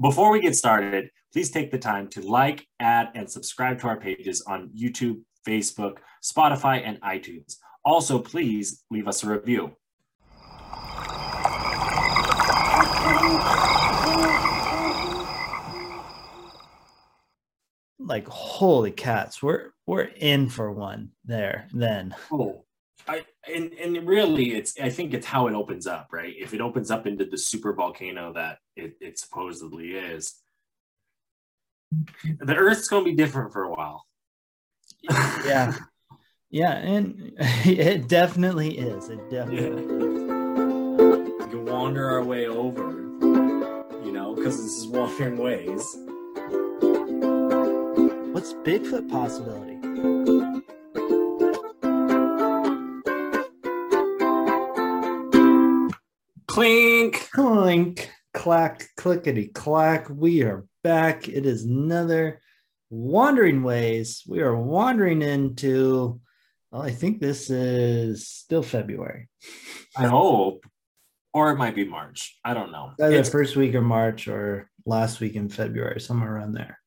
Before we get started, please take the time to like, add, and subscribe to our pages on YouTube, Facebook, Spotify, and iTunes. Also, please leave us a review. Like holy cats, we're we're in for one there then. Oh, I and and really, it's I think it's how it opens up, right? If it opens up into the super volcano that it, it supposedly is, the Earth's going to be different for a while. yeah, yeah, and it definitely is. It definitely. Yeah. We can wander our way over, you know, because this is wandering ways. What's Bigfoot possibility? Clink, clink, clack, clickety clack. We are back. It is another wandering ways. We are wandering into. Well, I think this is still February. I hope, or it might be March. I don't know. Either it's, first week of March or last week in February, somewhere around there.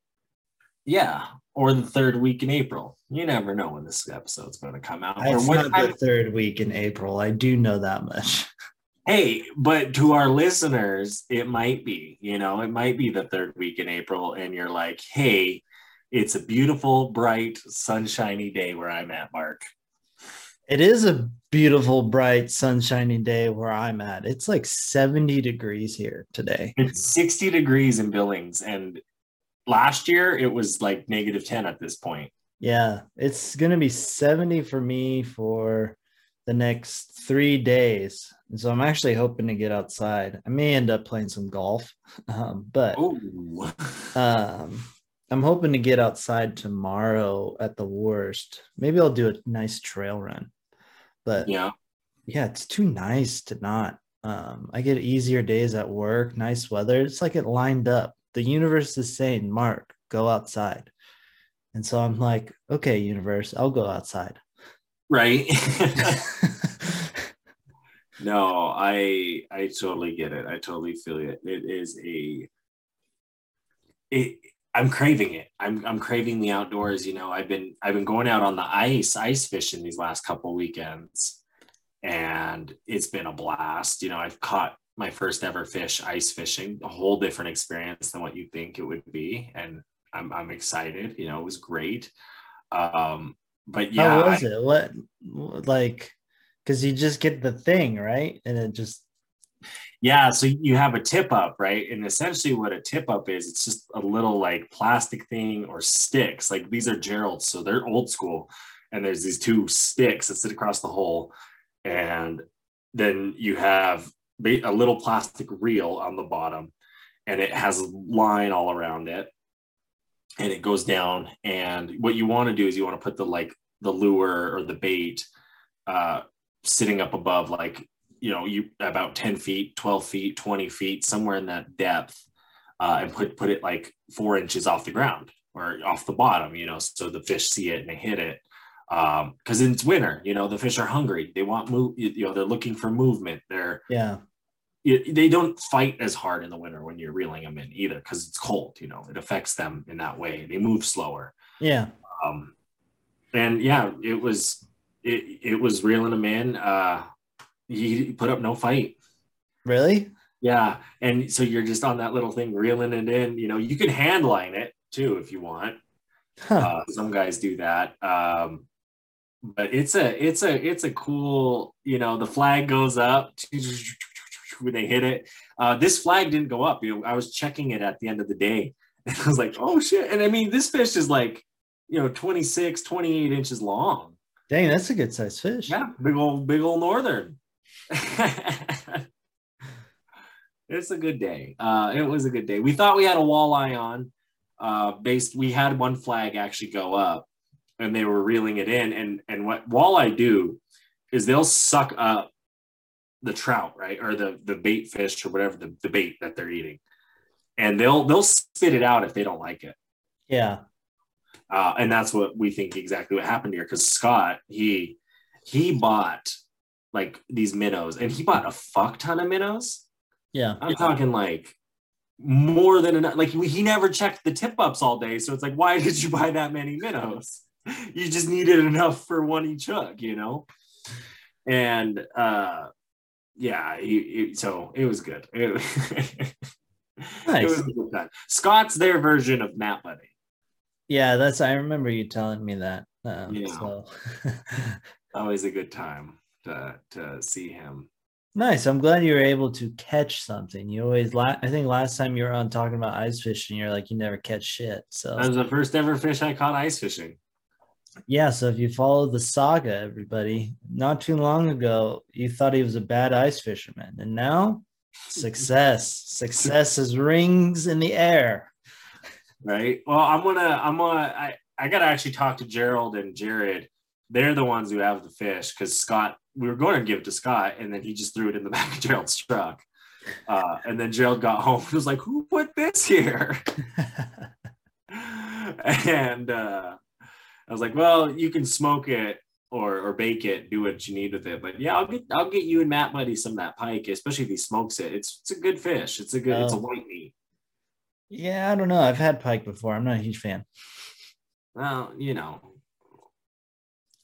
Yeah, or the third week in April. You never know when this episode's going to come out. It's or not the third week in April. I do know that much. Hey, but to our listeners, it might be, you know, it might be the third week in April, and you're like, hey, it's a beautiful, bright, sunshiny day where I'm at, Mark. It is a beautiful, bright, sunshiny day where I'm at. It's like 70 degrees here today. It's 60 degrees in Billings. And last year it was like negative 10 at this point. Yeah, it's going to be 70 for me for the next three days. And so I'm actually hoping to get outside. I may end up playing some golf, um, but um, I'm hoping to get outside tomorrow at the worst. Maybe I'll do a nice trail run. But yeah, yeah, it's too nice to not. Um, I get easier days at work, nice weather. It's like it lined up. The universe is saying, Mark, go outside. And so I'm like, okay, universe, I'll go outside right? No i i totally get it. I totally feel it. It is a it i'm craving it. I'm i'm craving the outdoors you know. I've been i've been going out on the ice ice fishing these last couple weekends and it's been a blast. You know i've caught my first ever fish ice fishing a whole different experience than what you think it would be and i'm, I'm excited. You know it was great. Um but yeah, how was I, it? What like because you just get the thing right, and it just yeah. So you have a tip up, right? And essentially, what a tip up is, it's just a little like plastic thing or sticks. Like these are Gerald's, so they're old school, and there's these two sticks that sit across the hole, and then you have a little plastic reel on the bottom, and it has a line all around it and it goes down. And what you want to do is you want to put the like the lure or the bait uh, sitting up above, like you know, you about 10 feet, 12 feet, 20 feet, somewhere in that depth, uh, and put put it like four inches off the ground or off the bottom, you know, so the fish see it and they hit it. Um, because it's winter, you know, the fish are hungry. They want move, you know, they're looking for movement. They're yeah it, they don't fight as hard in the winter when you're reeling them in either because it's cold you know it affects them in that way. They move slower. Yeah. Um and yeah it was it, it was reeling them in uh he put up no fight. Really? Yeah and so you're just on that little thing reeling it in you know you can hand line it too if you want. Huh. uh, some guys do that um but it's a it's a it's a cool you know the flag goes up when they hit it. Uh, this flag didn't go up. You know, I was checking it at the end of the day. And I was like, oh shit. And I mean, this fish is like, you know, 26, 28 inches long. Dang, that's a good size fish. Yeah, big old, big old northern. it's a good day. Uh, it was a good day. We thought we had a walleye on. Uh, based, we had one flag actually go up, and they were reeling it in. And and what walleye do is they'll suck up the trout, right, or the the bait fish or whatever the, the bait that they're eating, and they'll they'll spit it out if they don't like it. Yeah, uh, and that's what we think exactly what happened here because Scott he he bought like these minnows and he bought a fuck ton of minnows. Yeah, I'm talking like more than enough. Like he never checked the tip ups all day, so it's like, why did you buy that many minnows? You just needed enough for one each hook, you know. And uh, yeah, he, he, so it was good. It, nice. It was a good time. Scott's their version of Matt Buddy. Yeah, that's. I remember you telling me that. Um, yeah. So. Always a good time to to see him. Nice. I'm glad you were able to catch something. You always, la- I think last time you were on talking about ice fishing, you're like, you never catch shit. So that was the first ever fish I caught ice fishing. Yeah. So if you follow the saga, everybody, not too long ago, you thought he was a bad ice fisherman. And now success, success is rings in the air. Right. Well, I'm going to, I'm going to, I, I got to actually talk to Gerald and Jared. They're the ones who have the fish because Scott we were going to give it to Scott, and then he just threw it in the back of Gerald's truck. Uh, and then Gerald got home and was like, "Who put this here?" and uh, I was like, "Well, you can smoke it or or bake it, do what you need with it. But yeah, I'll get I'll get you and Matt Buddy some of that pike, especially if he smokes it. It's it's a good fish. It's a good. it's a oh. white meat. Yeah, I don't know. I've had pike before. I'm not a huge fan. Well, you know,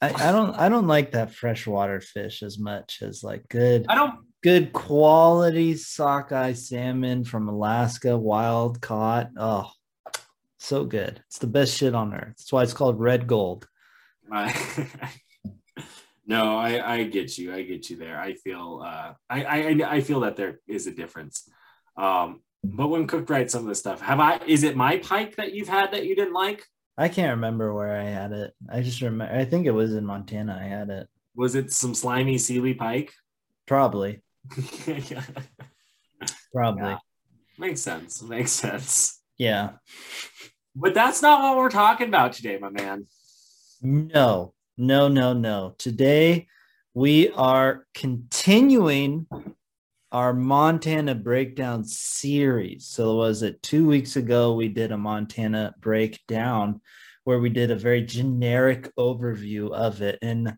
I, I don't I don't like that freshwater fish as much as like good I don't good quality sockeye salmon from Alaska, wild caught. Oh, so good. It's the best shit on earth. That's why it's called red gold. no, I, I get you. I get you there. I feel uh I, I I feel that there is a difference. Um but when cooked right, some of the stuff. Have I is it my pike that you've had that you didn't like? I can't remember where I had it. I just remember. I think it was in Montana. I had it. Was it some slimy sealy pike? Probably. Probably. Yeah. Makes sense. Makes sense. Yeah. But that's not what we're talking about today, my man. No, no, no, no. Today we are continuing our Montana breakdown series. So was it two weeks ago we did a Montana breakdown where we did a very generic overview of it. And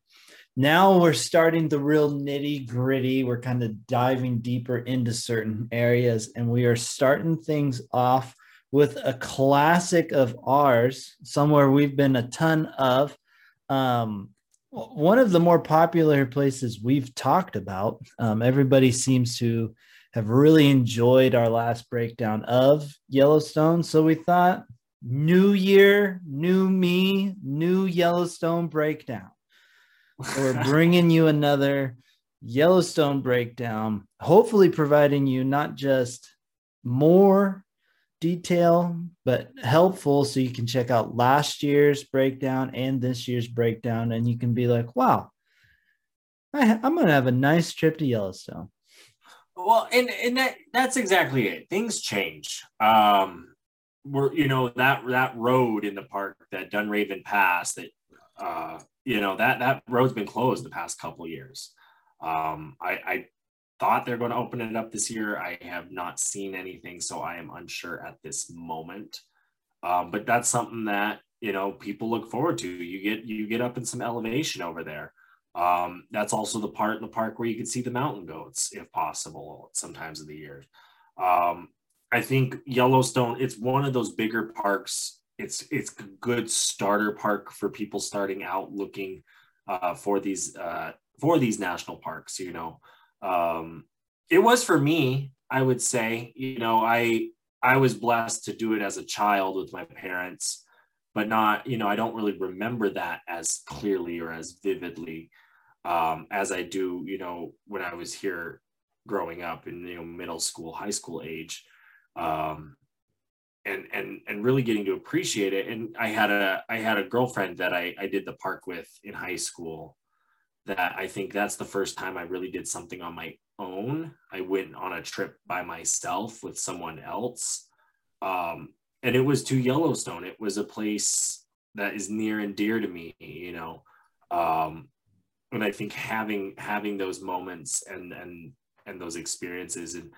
now we're starting the real nitty gritty. We're kind of diving deeper into certain areas and we are starting things off with a classic of ours, somewhere we've been a ton of. Um, one of the more popular places we've talked about, um, everybody seems to have really enjoyed our last breakdown of Yellowstone. So we thought, new year, new me, new Yellowstone breakdown. We're bringing you another Yellowstone breakdown, hopefully providing you not just more detail, but helpful so you can check out last year's breakdown and this year's breakdown. And you can be like, wow, I, am going to have a nice trip to Yellowstone. Well, and, and that, that's exactly it. Things change. Um, we're, you know, that, that road in the park, that Dunraven Pass, that, uh, you know, that, that road's been closed the past couple years. Um, I, I thought they're going to open it up this year. I have not seen anything, so I am unsure at this moment. Um, but that's something that you know people look forward to. You get you get up in some elevation over there. Um, that's also the part in the park where you can see the mountain goats, if possible, sometimes of the year. Um, I think Yellowstone. It's one of those bigger parks. It's it's a good starter park for people starting out looking uh, for these uh, for these national parks. You know, um, it was for me i would say you know i i was blessed to do it as a child with my parents but not you know i don't really remember that as clearly or as vividly um, as i do you know when i was here growing up in you know middle school high school age. Um, and and and really getting to appreciate it. And i had a i had a girlfriend that i i did the park with in high school that I think that's the first time I really did something on my own. I went on a trip by myself with someone else. Um, and it was to Yellowstone. It was a place that is near and dear to me, you know. Um, and I think having having those moments and and and those experiences and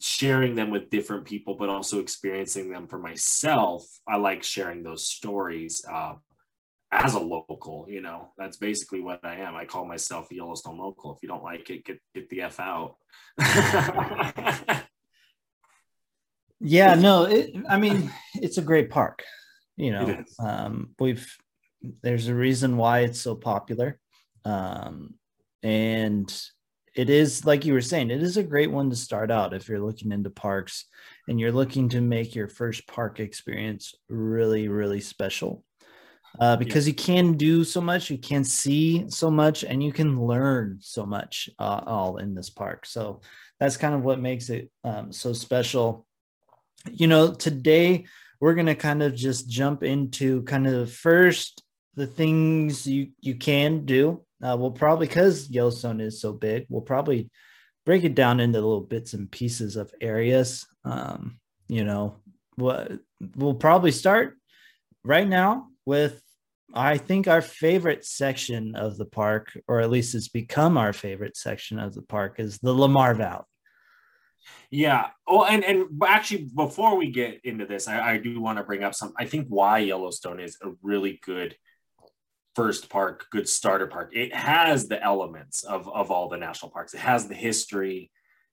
sharing them with different people, but also experiencing them for myself, I like sharing those stories. Uh, as a local, you know, that's basically what I am. I call myself a Yellowstone local. If you don't like it, get get the F out. Yeah, no, it, I mean, it's a great park. You know, um, we've there's a reason why it's so popular. Um, and it is like you were saying, it is a great one to start out if you're looking into parks and you're looking to make your first park experience really, really special. Uh, because yeah. you can do so much, you can see so much, and you can learn so much uh, all in this park. So that's kind of what makes it um, so special. You know, today we're going to kind of just jump into kind of first the things you you can do. Uh, we'll probably because Yellowstone is so big, we'll probably break it down into little bits and pieces of areas. Um, you know, what we'll probably start right now with I think our favorite section of the park, or at least it's become our favorite section of the park, is the Lamar Valley. Yeah. Oh, and and actually, before we get into this, I, I do want to bring up some. I think why Yellowstone is a really good first park, good starter park. It has the elements of, of all the national parks. It has the history,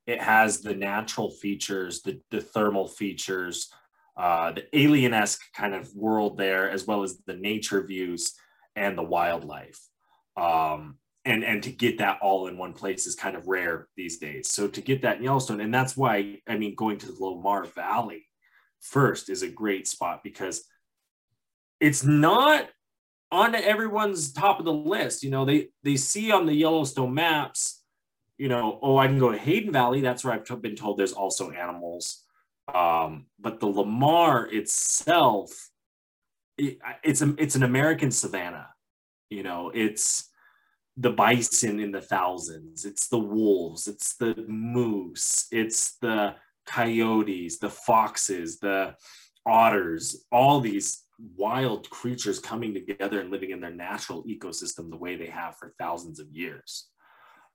it has the natural features, the, the thermal features, uh, the alien-esque kind of world there, as well as the nature views and the wildlife. Um, and and to get that all in one place is kind of rare these days. So to get that in Yellowstone, and that's why I mean going to the Lamar Valley first is a great spot because it's not on everyone's top of the list. You know, they they see on the Yellowstone maps, you know, oh, I can go to Hayden Valley. That's where I've been told there's also animals. Um, but the Lamar itself, it, it's a it's an American savanna. You know, it's the bison in the thousands. It's the wolves. It's the moose. It's the coyotes, the foxes, the otters. All these wild creatures coming together and living in their natural ecosystem the way they have for thousands of years.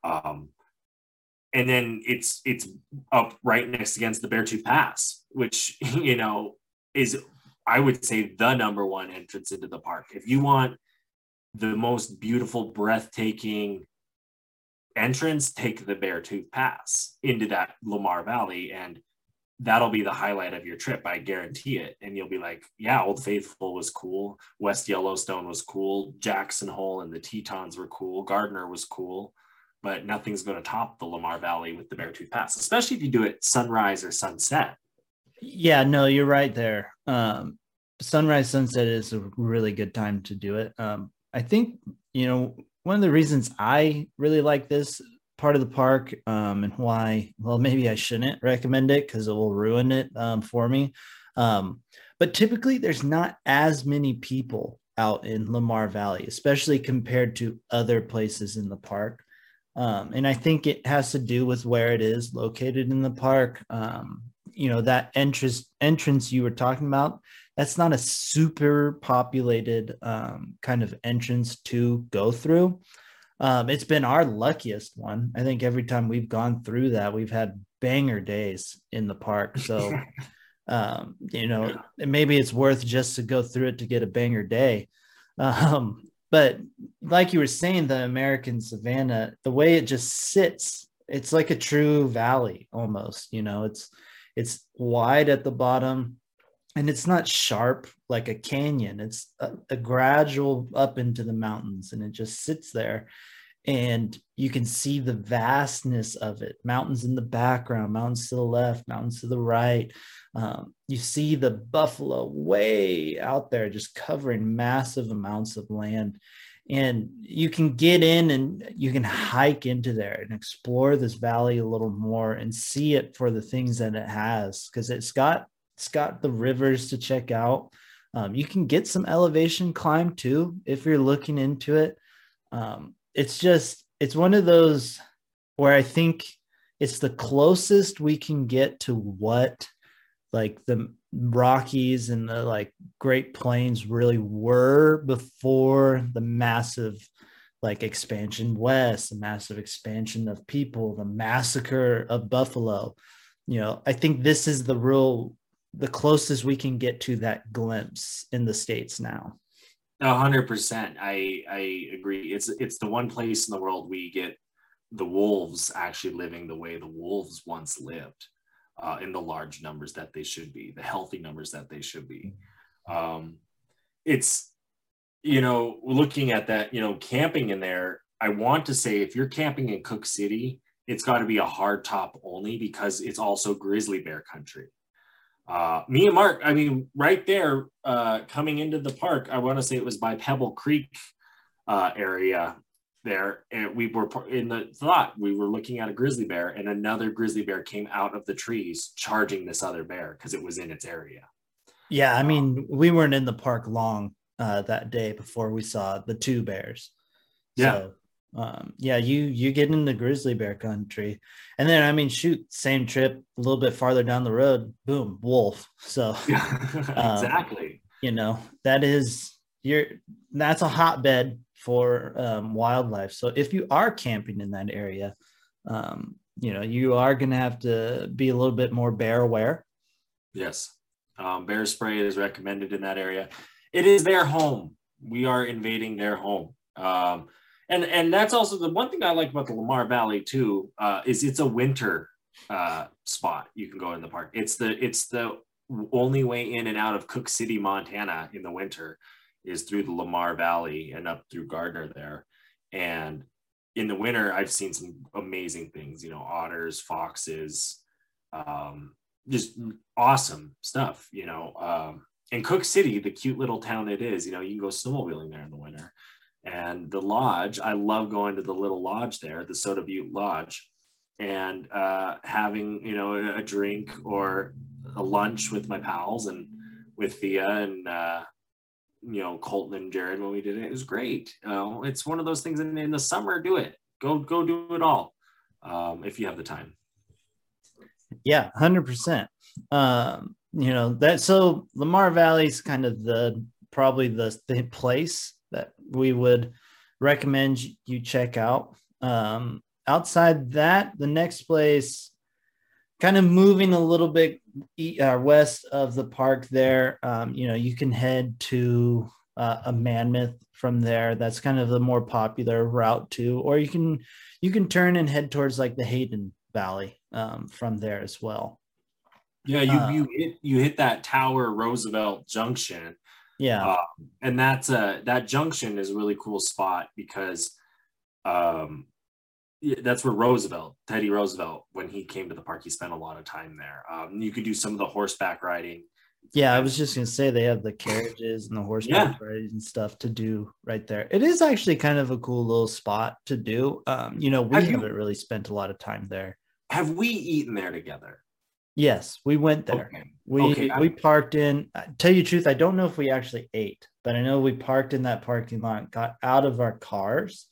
Um, and then it's it's up right next against the Beartooth Pass, which you know is I would say the number one entrance into the park. If you want the most beautiful, breathtaking entrance, take the Beartooth Pass into that Lamar Valley, and that'll be the highlight of your trip. I guarantee it. And you'll be like, yeah, Old Faithful was cool. West Yellowstone was cool. Jackson Hole and the Tetons were cool. Gardiner was cool. But nothing's going to top the Lamar Valley with the Beartooth Pass, especially if you do it sunrise or sunset. Yeah, no, you're right there. Um, sunrise, sunset is a really good time to do it. Um, I think, you know, one of the reasons I really like this part of the park um, and why, well, maybe I shouldn't recommend it because it will ruin it um, for me. Um, but typically, there's not as many people out in Lamar Valley, especially compared to other places in the park. Um, and I think it has to do with where it is located in the park. Um, you know, that entrance entrance you were talking about, that's not a super populated um, kind of entrance to go through. Um, it's been our luckiest one. I think every time we've gone through that, we've had banger days in the park. So, um, you know, maybe it's worth just to go through it to get a banger day. Um, but like you were saying, the American Savannah, the way it just sits, it's like a true valley almost. You know, it's it's wide at the bottom, and it's not sharp like a canyon. It's uh, a, a gradual up into the mountains, and it just sits there and you can see the vastness of it. Mountains in the background mountains to the left mountains to the right. Um, you see the buffalo way out there just covering massive amounts of land. And you can get in and you can hike into there and explore this valley a little more and see it for the things that it has because it's got it's got the rivers to check out. Um, you can get some elevation climb too if you're looking into it. Um, it's just it's one of those where I think it's the closest we can get to what like the Rockies and the like Great Plains really were before the massive like expansion west, the massive expansion of people, the massacre of Buffalo. You know, I think this is the real the closest we can get to that glimpse in the states now. A hundred percent. I I agree. It's it's the one place in the world we get the wolves actually living the way the wolves once lived. uh, in the large numbers that they should be, the healthy numbers that they should be. Um, it's, you know, looking at that, you know, camping in there, I want to say if you're camping in Cooke City, it's got to be a hard top only because it's also grizzly bear country. Uh, me and Mark, I mean, right there, uh, coming into the park, I want to say it was by Pebble Creek uh, area there, and we were in the thought we were looking at a grizzly bear, and another grizzly bear came out of the trees charging this other bear because it was in its area. Yeah, I mean, we weren't in the park long uh, that day before we saw the two bears. Yeah. So, um, yeah, you you get into grizzly bear country, and then I mean, shoot, same trip, a little bit farther down the road, boom, wolf. So um, exactly, um, you know that is you're that's a hotbed for um, wildlife. So if you are camping in that area, um, you know you are going to have to be a little bit more bear aware. Yes, um, bear spray is recommended in that area. It is their home. We are invading their home. And and that's also the one thing I like about the Lamar Valley too uh, is it's a winter uh, spot you can go in the park. It's the it's the only way in and out of Cooke City, Montana in the winter is through the Lamar Valley and up through Gardiner there. And in the winter, I've seen some amazing things. You know, otters, foxes, um, just awesome stuff. You know, um, and Cooke City, the cute little town it is, you know, you can go snowmobiling there in the winter. And the lodge, I love going to the little lodge there, the Soda Butte Lodge, and uh, having you know a drink or a lunch with my pals and with Thea and uh, you know Colton and Jared when we did it. It was great. You know, it's one of those things. In, in the summer, do it. Go go do it all um, if you have the time. Yeah, hundred percent. Um, you know that. So Lamar Valley's kind of the probably the, the place that we would recommend you check out. Um, outside that, the next place, kind of moving a little bit uh, west of the park there, um, you know, you can head to uh, a Mammoth from there. That's kind of the more popular route too, or you can you can turn and head towards like the Hayden Valley um, from there as well. Yeah, you you hit you hit that Tower Roosevelt Junction, yeah. Uh, and that's a that junction is a really cool spot because um that's where Roosevelt, Teddy Roosevelt, when he came to the park, he spent a lot of time there. Um, you could do some of the horseback riding. Yeah, I was just gonna say they have the carriages and the horseback yeah. riding and stuff to do right there. It is actually kind of a cool little spot to do. Um, you know, we have haven't you, really spent a lot of time there. Have we eaten there together? Yes, we went there. Okay. We okay. we parked in. Tell you the truth, I don't know if we actually ate, but I know we parked in that parking lot, got out of our cars,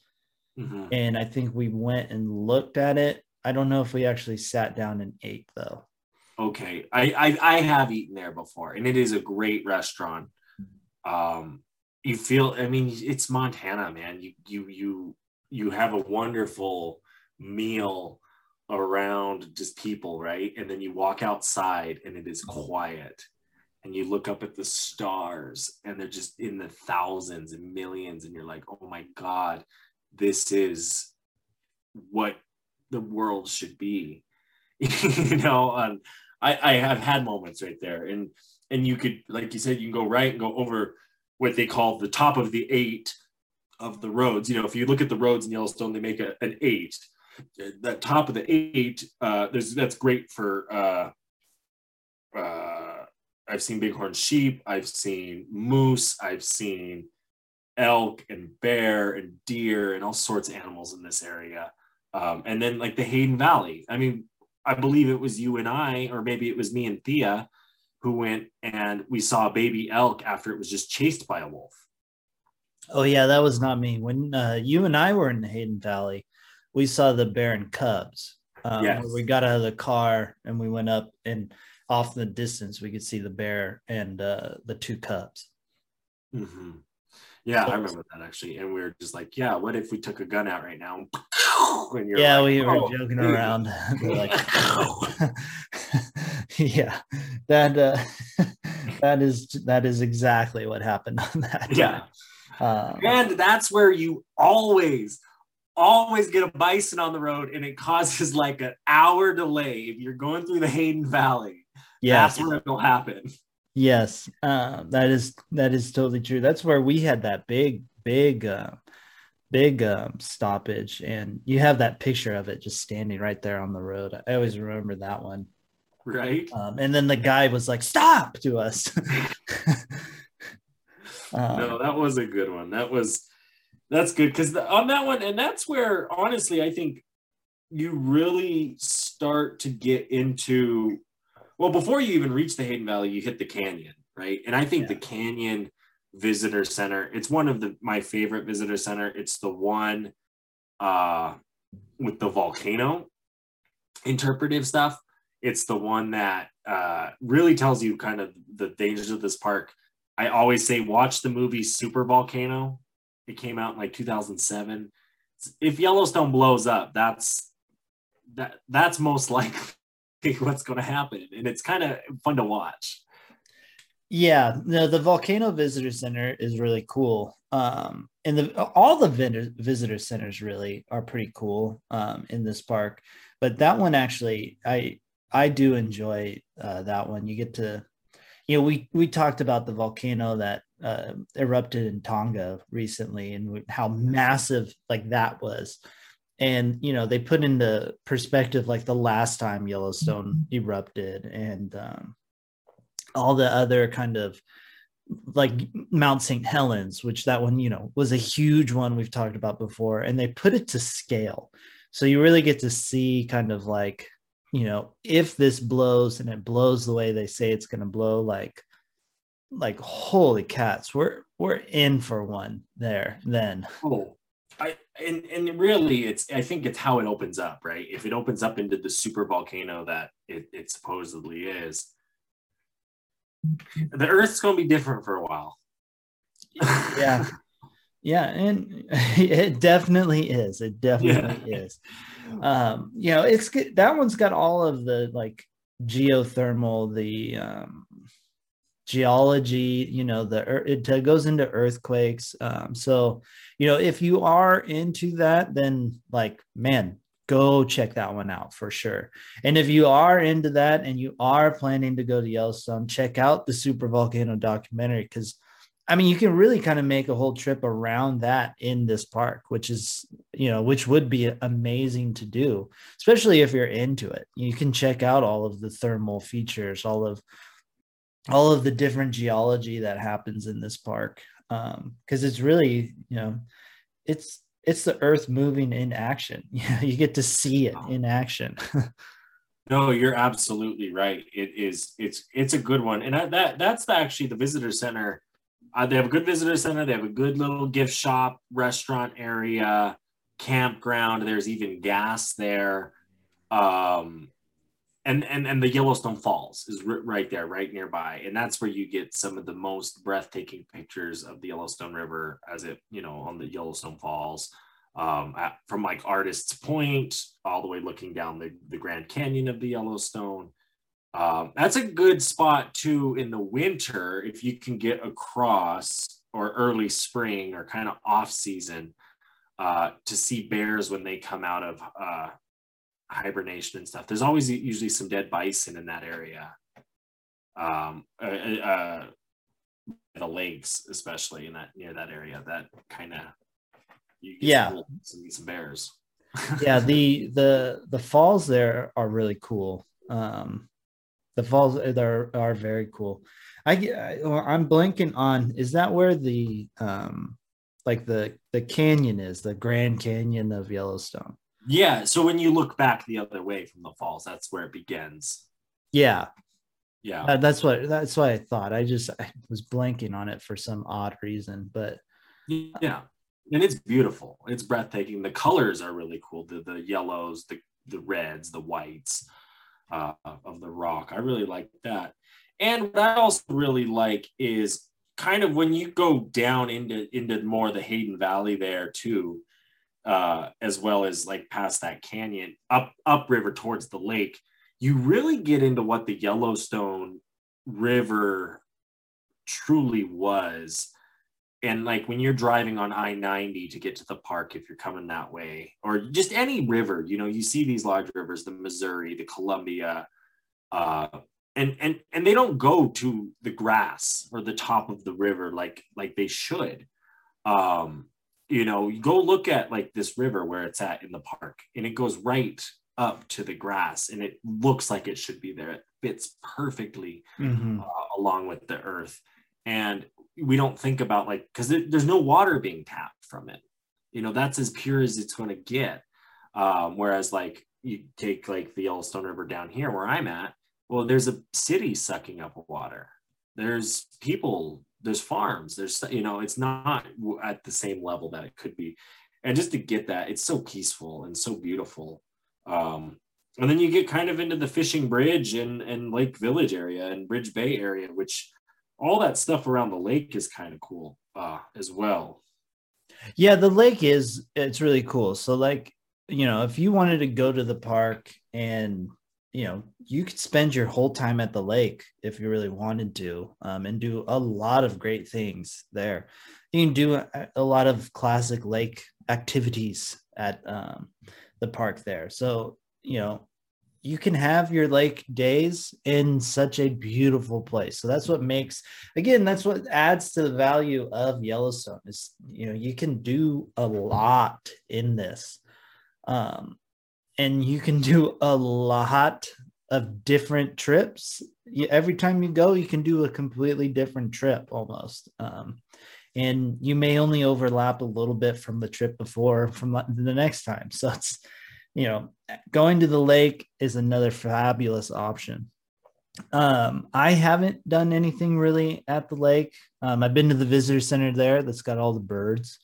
mm-hmm. and I think we went and looked at it. I don't know if we actually sat down and ate though. Okay, I I, I have eaten there before, and it is a great restaurant. Um, you feel, I mean, it's Montana, man. You you you you have a wonderful meal around just people, right? And then you walk outside and it is quiet. And you look up at the stars and they're just in the thousands and millions. And you're like, oh my God, this is what the world should be. you know, um, I, I have had moments right there. And and you could, like you said, you can go right and go over what they call the top of the eight of the roads. You know, if you look at the roads in Yellowstone, they make a, an eight that top of the eight, uh, there's that's great for. Uh, uh, I've seen bighorn sheep. I've seen moose. I've seen elk and bear and deer and all sorts of animals in this area. Um, and then like the Hayden Valley. I mean, I believe it was you and I, or maybe it was me and Thea, who went and we saw a baby elk after it was just chased by a wolf. Oh yeah, that was not me. When uh, you and I were in the Hayden Valley, we saw the bear and cubs. Um, yes. we got out of the car and we went up and off in the distance we could see the bear and uh, the two cubs. Mm-hmm. Yeah, so, I remember that actually. And we were just like, yeah, what if we took a gun out right now? yeah, like, we were oh, joking dude. around. like, yeah, that uh, that is that is exactly what happened on that. Yeah, um, and that's where you always always get a bison on the road and it causes like an hour delay if you're going through the Hayden Valley. Yeah, that's where it'll happen. Yes, uh, that is that is totally true. That's where we had that big, big, uh, big um, stoppage, and you have that picture of it just standing right there on the road. I always remember that one. Right. Um, and then the guy was like, "Stop!" to us. um, no, that was a good one. That was that's good because on that one, and that's where honestly, I think you really start to get into well, before you even reach the Hayden Valley, you hit the canyon, right? And I think yeah. the canyon visitor center, it's one of the my favorite visitor center. It's the one uh with the volcano interpretive stuff. It's the one that uh really tells you kind of the dangers of this park. I always say watch the movie Super Volcano. It came out in like 2007. If Yellowstone blows up, that's that that's most likely what's going to happen, and it's kind of fun to watch. Yeah, no, the Volcano Visitor Center is really cool. Um, and the all the vendor, visitor centers really are pretty cool um, in this park, but that one actually, I I do enjoy uh, that one. You get to, you know, we we talked about the volcano that uh, erupted in Tonga recently and how massive like that was. And you know they put into perspective like the last time yellowstone mm-hmm. erupted and um, all the other kind of like mount st helens which that one you know was a huge one we've talked about before and they put it to scale. So you really get to see kind of like you know if this blows and it blows the way they say it's going to blow like like holy cats we're we're in for one there then oh I and and really it's I think it's how it opens up, right? If it opens up into the super volcano that it, it supposedly is, the Earth's gonna be different for a while. yeah. Yeah, and it definitely is. It definitely yeah. is. Um, you know, it's that one's got all of the like geothermal, the um geology you know the it goes into earthquakes um, so you know if you are into that then like man go check that one out for sure. And if you are into that and you are planning to go to yellowstone check out the super volcano documentary because i mean you can really kind of make a whole trip around that in this park which is you know which would be amazing to do especially if you're into it. You can check out all of the thermal features all of all of the different geology that happens in this park because um, it's really you know it's it's the earth moving in action. You get to see it in action. No you're absolutely right. It is it's it's a good one. And I, that that's the, actually the visitor center. Uh, they have a good visitor center. They have a good little gift shop restaurant area campground. There's even gas there. Um and and and the Yellowstone Falls is r- right there, right nearby, and that's where you get some of the most breathtaking pictures of the Yellowstone River as it, you know, on the Yellowstone Falls, um, at, from like Artist's Point all the way looking down the the Grand Canyon of the Yellowstone. Um, that's a good spot too in the winter if you can get across or early spring or kind of off season uh, to see bears when they come out of uh, hibernation and stuff. There's always usually some dead bison in that area. Um, uh, uh, uh the lakes, especially in that near that area, that kind of yeah, some, some bears. yeah, the the the falls there are really cool. Um, the falls are are very cool. I, I am blanking on is that where the um like the the canyon is the Grand Canyon of Yellowstone. Yeah. So when you look back the other way from the falls, that's where it begins. Yeah. Yeah. Uh, that's what that's what I thought. I just I was blanking on it for some odd reason, but yeah. And it's beautiful. It's breathtaking. The colors are really cool. The the yellows, the the reds, the whites uh, of the rock. I really like that. And what I also really like is kind of when you go down into into more of the Hayden Valley there too uh, as well as like past that canyon up upriver towards the lake, you really get into what the Yellowstone River truly was. and like when you're driving on I-90 to get to the park if you're coming that way or just any river you know you see these large rivers the Missouri the Columbia uh, and and and they don't go to the grass or the top of the river like like they should um you know you go look at like this river where it's at in the park and it goes right up to the grass and it looks like it should be there. It fits perfectly mm-hmm. uh, along with the earth. And we don't think about like because there's no water being tapped from it. You know that's as pure as it's going to get. Um, whereas like you take like the yellowstone river down here where i'm at well there's a city sucking up water. There's people there's farms there's you know it's not at the same level that it could be and just to get that it's so peaceful and so beautiful um, and then you get kind of into the fishing bridge and and lake village area and bridge bay area which all that stuff around the lake is kind of cool uh, as well. Yeah, the lake is it's really cool. So like, you know, if you wanted to go to the park and you know, you could spend your whole time at the lake if you really wanted to, um, and do a lot of great things there. You can do a, a lot of classic lake activities at um, the park there. So, you know, you can have your lake days in such a beautiful place. So that's what makes again, that's what adds to the value of Yellowstone is you know, you can do a lot in this. Um and you can do a lot of different trips. Every time you go, you can do a completely different trip almost. Um, and you may only overlap a little bit from the trip before from the next time. So it's you know, going to the lake is another fabulous option. Um, I haven't done anything really at the lake. Um, I've been to the visitor center there that's got all the birds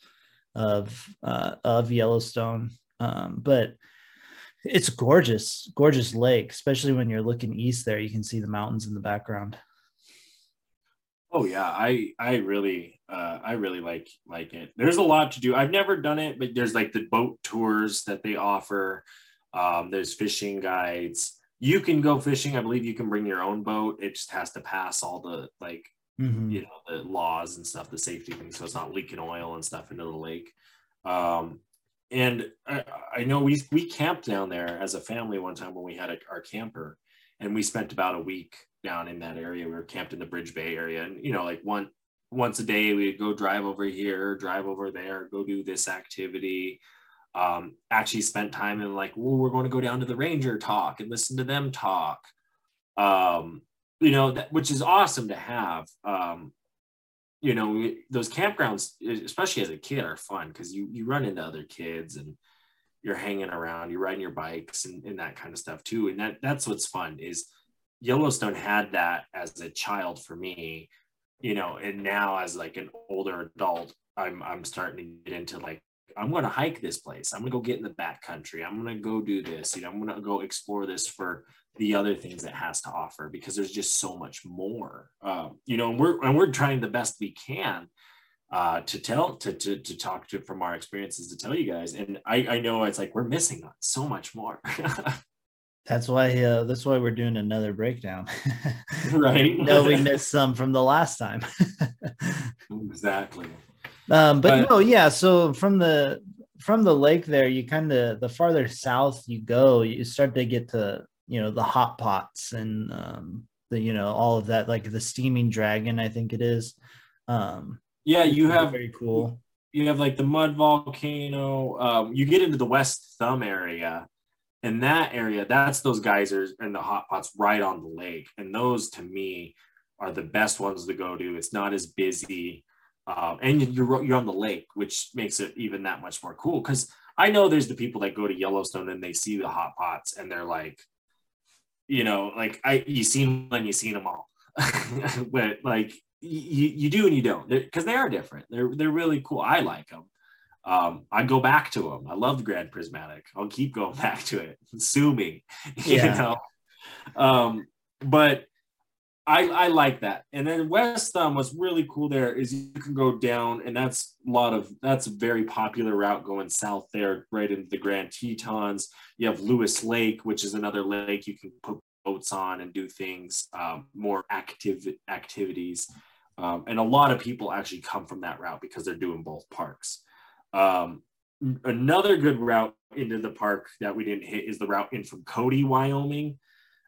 of uh, of Yellowstone, um, but it's gorgeous, gorgeous lake, especially when you're looking east there. You can see the mountains in the background. Oh yeah, I I really uh, I really like like it. There's a lot to do. I've never done it, but there's like the boat tours that they offer. Um, there's fishing guides. You can go fishing. I believe you can bring your own boat. It just has to pass all the like mm-hmm. you know the laws and stuff, the safety things, so it's not leaking oil and stuff into the lake. Um, and I, I know we we camped down there as a family one time when we had a, our camper, and we spent about a week down in that area. We were camped in the Bridge Bay area, and you know, like one once a day we'd go drive over here, drive over there, go do this activity. Um, actually spent time in like, well, we're going to go down to the ranger talk and listen to them talk. Um, you know, that, which is awesome to have. Um, you know, those campgrounds, especially as a kid, are fun because you you run into other kids and you're hanging around, you're riding your bikes and, and that kind of stuff too. And that that's what's fun is Yellowstone had that as a child for me, you know, and now as like an older adult, I'm I'm starting to get into like I'm going to hike this place. I'm going to go get in the back country. I'm going to go do this. You know, I'm going to go explore this for the other things it has to offer because there's just so much more. Um, you know, and we're and we're trying the best we can uh, to tell to, to to talk to from our experiences to tell you guys. And I I know it's like we're missing so much more. That's why uh, that's why we're doing another breakdown. right. no, we missed some from the last time. exactly. Um, but, but no, yeah. So from the from the lake there, you kind of the farther south you go, you start to get to you know the hot pots and um, the you know all of that, like the steaming dragon, I think it is. Um, yeah, you have very cool. You have like the mud volcano. Um, you get into the West Thumb area, in that area, that's those geysers and the hot pots right on the lake. And those to me are the best ones to go to. It's not as busy. Um, and you're, you're on the lake, which makes it even that much more cool. Cause I know there's the people that go to Yellowstone and they see the hot pots and they're like, you know, like I, you seen and you seen them all, but like you, you do and you don't because they are different. They're, they're really cool. I like them um, I go back to them. I love Grand Prismatic. I'll keep going back to it. Me, yeah. you know. Um, but I, I like that. And then West Thumb, what's really cool there is you can go down, and that's a lot of that's a very popular route going south there, right into the Grand Tetons. You have Lewis Lake, which is another lake you can put boats on and do things, um, more active activities. Um, and a lot of people actually come from that route because they're doing both parks. Um, another good route into the park that we didn't hit is the route in from Cody, Wyoming.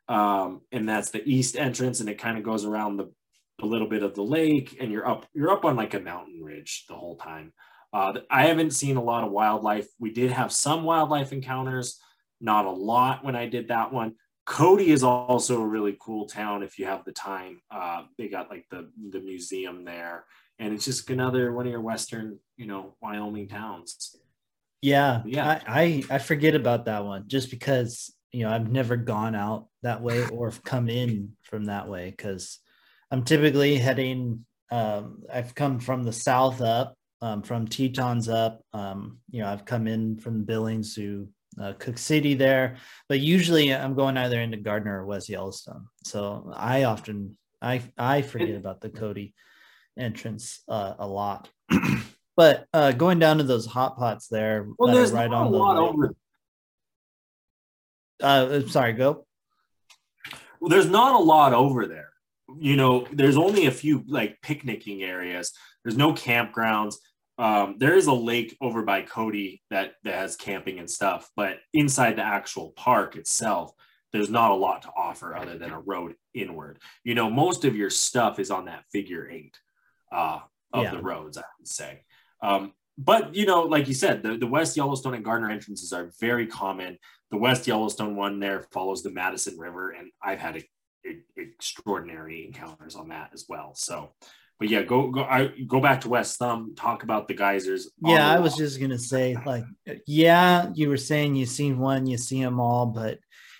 Um, and that's the east entrance, and it kind of goes around the a little bit of the lake, and you're up you're up on like a mountain ridge the whole time. Uh, I haven't seen a lot of wildlife. We did have some wildlife encounters, not a lot when I did that one. Cody is also a really cool town if you have the time. Uh, they got like the the museum there, and it's just another one of your western, you know, Wyoming towns. Yeah, yeah. I, I I forget about that one just because you know I've never gone out that way or come in from that way because I'm typically heading. Um, I've come from the south up, um, from Tetons up. Um, you know, I've come in from Billings to uh, Cooke City there, but usually I'm going either into Gardiner or West Yellowstone. So I often I I forget about the Cody entrance uh, a lot. but uh, going down to those hot pots there, well, there's right on the lot over. Uh, sorry, go. Well, there's not a lot over there. You know, there's only a few like picnicking areas. There's no campgrounds. Um, there is a lake over by Cody that, that has camping and stuff, but inside the actual park itself, there's not a lot to offer other than a road inward. You know, most of your stuff is on that figure eight uh, of yeah. the roads, I would say. Um, but you know, like you said, the, the West Yellowstone and Gardiner entrances are very common. The West Yellowstone one there follows the Madison River, and I've had a, a, extraordinary encounters on that as well. So but yeah, go go I go back to West Thumb, talk about the geysers. Yeah, I was just gonna say, like, yeah, you were saying you've seen one, you see them all, but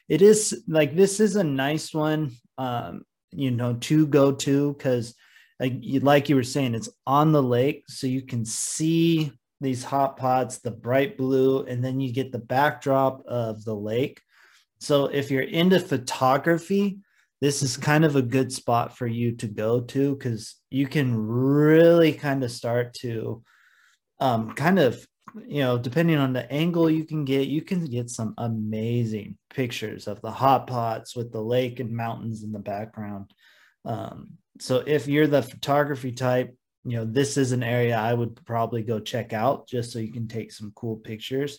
it is like this is a nice one, um, you know, to go to because like you, like you were saying, it's on the lake, so you can see these hot pots, the bright blue, and then you get the backdrop of the lake. So if you're into photography, this is kind of a good spot for you to go to because you can really kind of start to um, kind of you know depending on the angle you can get you can get some amazing pictures of the hot pots with the lake and mountains in the background um, so if you're the photography type you know this is an area i would probably go check out just so you can take some cool pictures.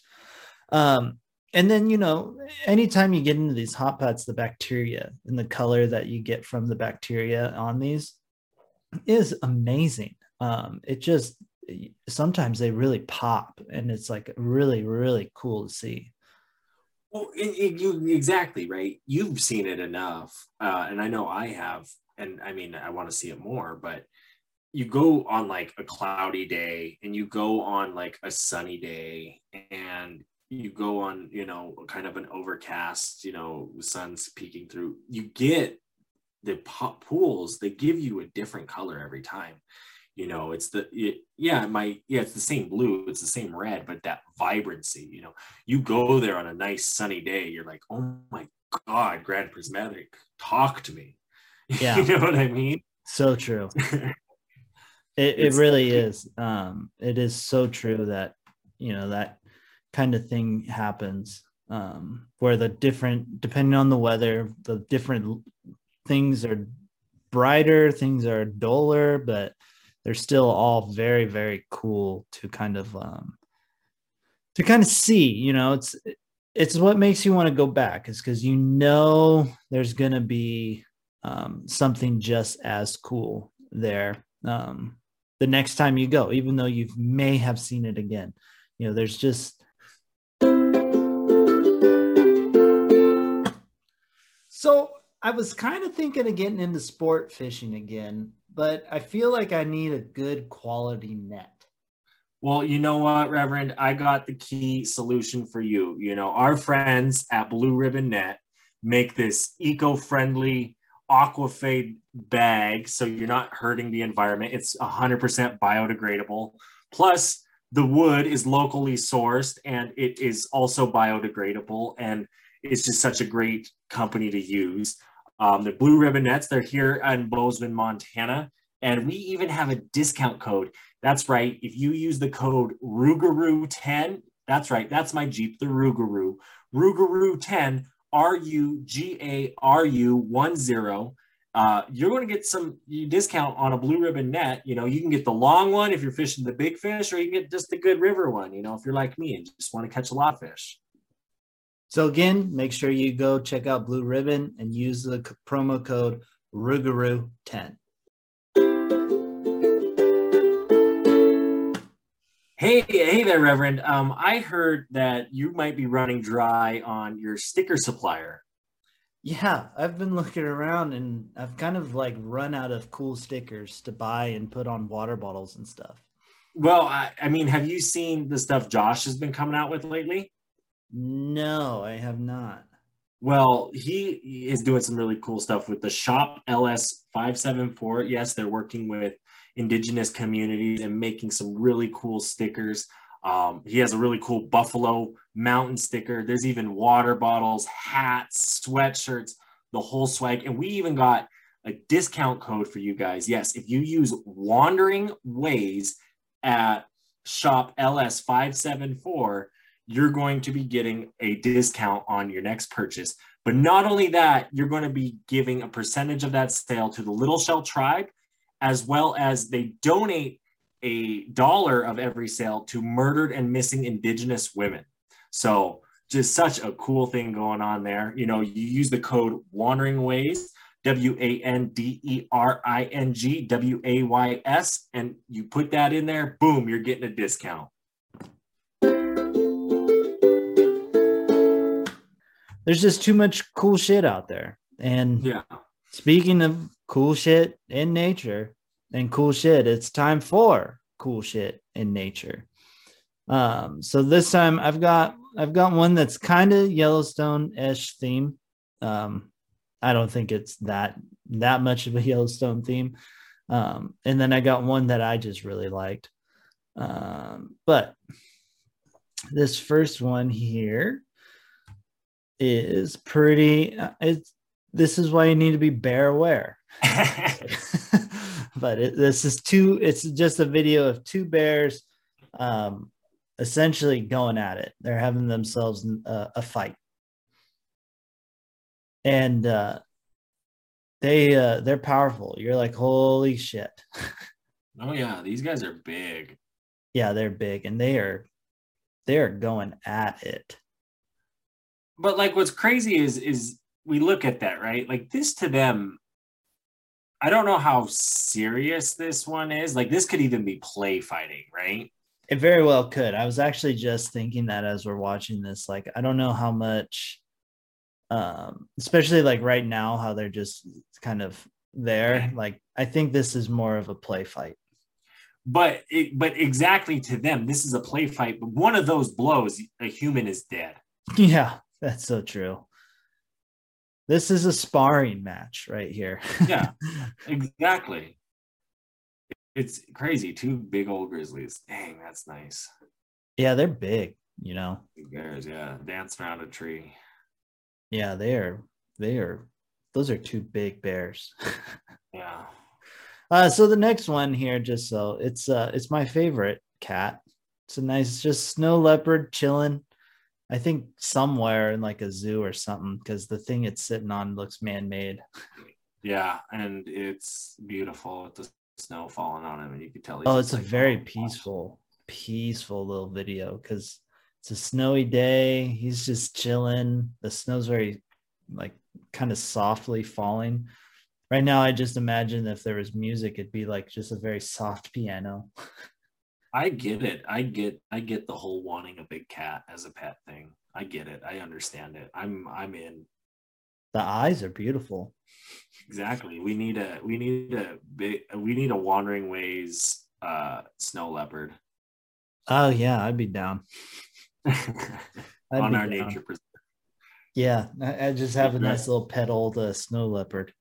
Um, and then you know anytime you get into these hot pots the bacteria and the color that you get from the bacteria on these is amazing. Um it just sometimes they really pop and it's like really really cool to see. Well it, it, you exactly right? You've seen it enough uh and i know i have and i mean i want to see it more but you go on like a cloudy day and you go on like a sunny day and you go on, you know, kind of an overcast, you know, sun's peeking through, you get the pools, they give you a different color every time. You know, it's the, it, yeah, might, yeah, it's the same blue, it's the same red, but that vibrancy, you know, you go there on a nice sunny day, you're like, oh my God, Grand Prismatic, talk to me. Yeah. you know what I mean? So true. it, it really is. Um, it is so true that, you know, that kind of thing happens um, where the different depending on the weather the different things are brighter things are duller but they're still all very very cool to kind of um, to kind of see you know it's it's what makes you want to go back is because you know there's going to be um, something just as cool there um, the next time you go even though you may have seen it again you know there's just So I was kind of thinking of getting into sport fishing again, but I feel like I need a good quality net. Well, you know what, Reverend? I got the key solution for you. You know, our friends at Blue Ribbon Net make this eco friendly aquafade bag so you're not hurting the environment. It's 100% biodegradable. Plus, the wood is locally sourced and it is also biodegradable. And it's just such a great company to use. Um, the Blue Ribbon Nets, they're here in Bozeman, Montana. And we even have a discount code. That's right. If you use the code Rougarou10, that's right. That's my Jeep, the Rougarou. Rougarou10, R U G A R U 1 0. uh, you're going to get some discount on a blue ribbon net. You know, you can get the long one if you're fishing the big fish, or you can get just the good river one. You know, if you're like me and just want to catch a lot of fish. So again, make sure you go check out Blue Ribbon and use the promo code Rougarou10. Hey, hey there, Reverend. Um, I heard that you might be running dry on your sticker supplier. Yeah, I've been looking around and I've kind of like run out of cool stickers to buy and put on water bottles and stuff. Well, I, I mean, have you seen the stuff Josh has been coming out with lately? No, I have not. Well, he is doing some really cool stuff with the Shop LS 574. Yes, they're working with indigenous communities and making some really cool stickers. Um, he has a really cool Buffalo Mountain sticker. There's even water bottles, hats, sweatshirts, the whole swag. And we even got a discount code for you guys. Yes, if you use Wandering Ways at shop LS574, you're going to be getting a discount on your next purchase. But not only that, you're going to be giving a percentage of that sale to the Little Shell Tribe as well as they donate a dollar of every sale to murdered and missing Indigenous women. So just such a cool thing going on there. You know, you use the code Wandering Ways, W A N D E R I N G W A Y S, and you put that in there, boom, you're getting a discount. There's just too much cool shit out there. And yeah, speaking of cool shit in nature and cool shit. It's time for cool shit in nature. Um, so this time I've got I've got one that's kind of Yellowstone-ish theme. Um, I don't think it's that that much of a Yellowstone theme. Um, and then I got one that I just really liked. Um, but this first one here is pretty. Uh, it's this is why you need to be bear aware. but it, this is two. It's just a video of two bears, um, essentially going at it. They're having themselves uh, a fight, and uh, they uh, they're powerful. You're like, holy shit. oh yeah, these guys are big. Yeah, they're big, and they are they are going at it. But like, what's crazy is is we look at that right. Like this to them I don't know how serious this one is. Like this could even be play fighting, right? It very well could. I was actually just thinking that as we're watching this. Like I don't know how much um especially like right now how they're just kind of there. Like I think this is more of a play fight. But it, but exactly to them, this is a play fight. But one of those blows, a human is dead. Yeah, that's so true. This is a sparring match right here. yeah, exactly. It's crazy. Two big old grizzlies. Dang, that's nice. Yeah, they're big, you know. Big bears, yeah. Dance around a tree. Yeah, they are they are those are two big bears. yeah. Uh so the next one here, just so it's uh it's my favorite cat. It's a nice just snow leopard chilling I think somewhere in like a zoo or something because the thing it's sitting on looks man-made. Yeah, and it's beautiful with the snow falling on him, and you can tell. oh, it's a very oh, peaceful, peaceful little video because it's a snowy day. He's just chilling. The snow's very like kind of softly falling. Right now, I just imagine if there was music, it'd be like just a very soft piano. I get it. I get I get the whole wanting a big cat as a pet thing. I get it. I understand it. I'm I'm in. The eyes are beautiful. Exactly. We need a we need a big we need a wandering ways uh snow leopard. Oh yeah, I'd be down. I'd On be our down. nature preserve. Yeah, I, I, just have a nice little pet old uh, snow leopard.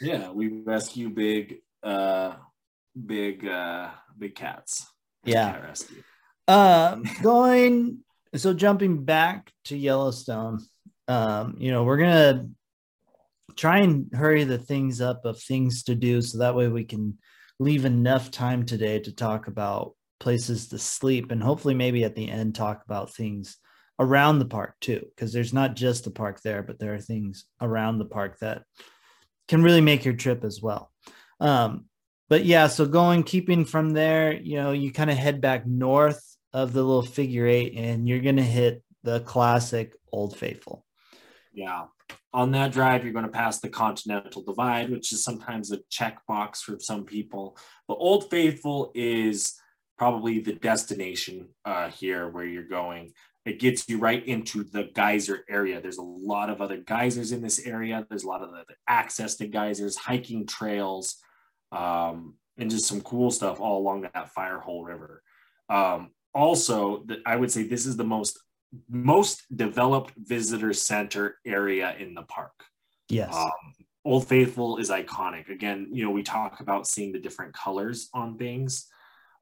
Yeah, we rescue big uh big uh big cats yeah. Um, going so jumping back to Yellowstone, um, you know, we're gonna try and hurry the things up of things to do so that way we can leave enough time today to talk about places to sleep and hopefully maybe at the end talk about things around the park too because there's not just the park there but there are things around the park that can really make your trip as well. Um, but yeah, so going keeping from there, you know, you kind of head back north of the little figure eight, and you're gonna hit the classic Old Faithful. Yeah. On that drive, you're going to pass the Continental Divide, which is sometimes a checkbox for some people. But Old Faithful is probably the destination uh, here where you're going. It gets you right into the geyser area. There's a lot of other geysers in this area. There's a lot of access to geysers, hiking trails, um, and just some cool stuff all along that Firehole River. Um, also, the, I would say this is the most most developed visitor center area in the park. Yes. Um, Old Faithful is iconic. Again, you know, we talk about seeing the different colors on things.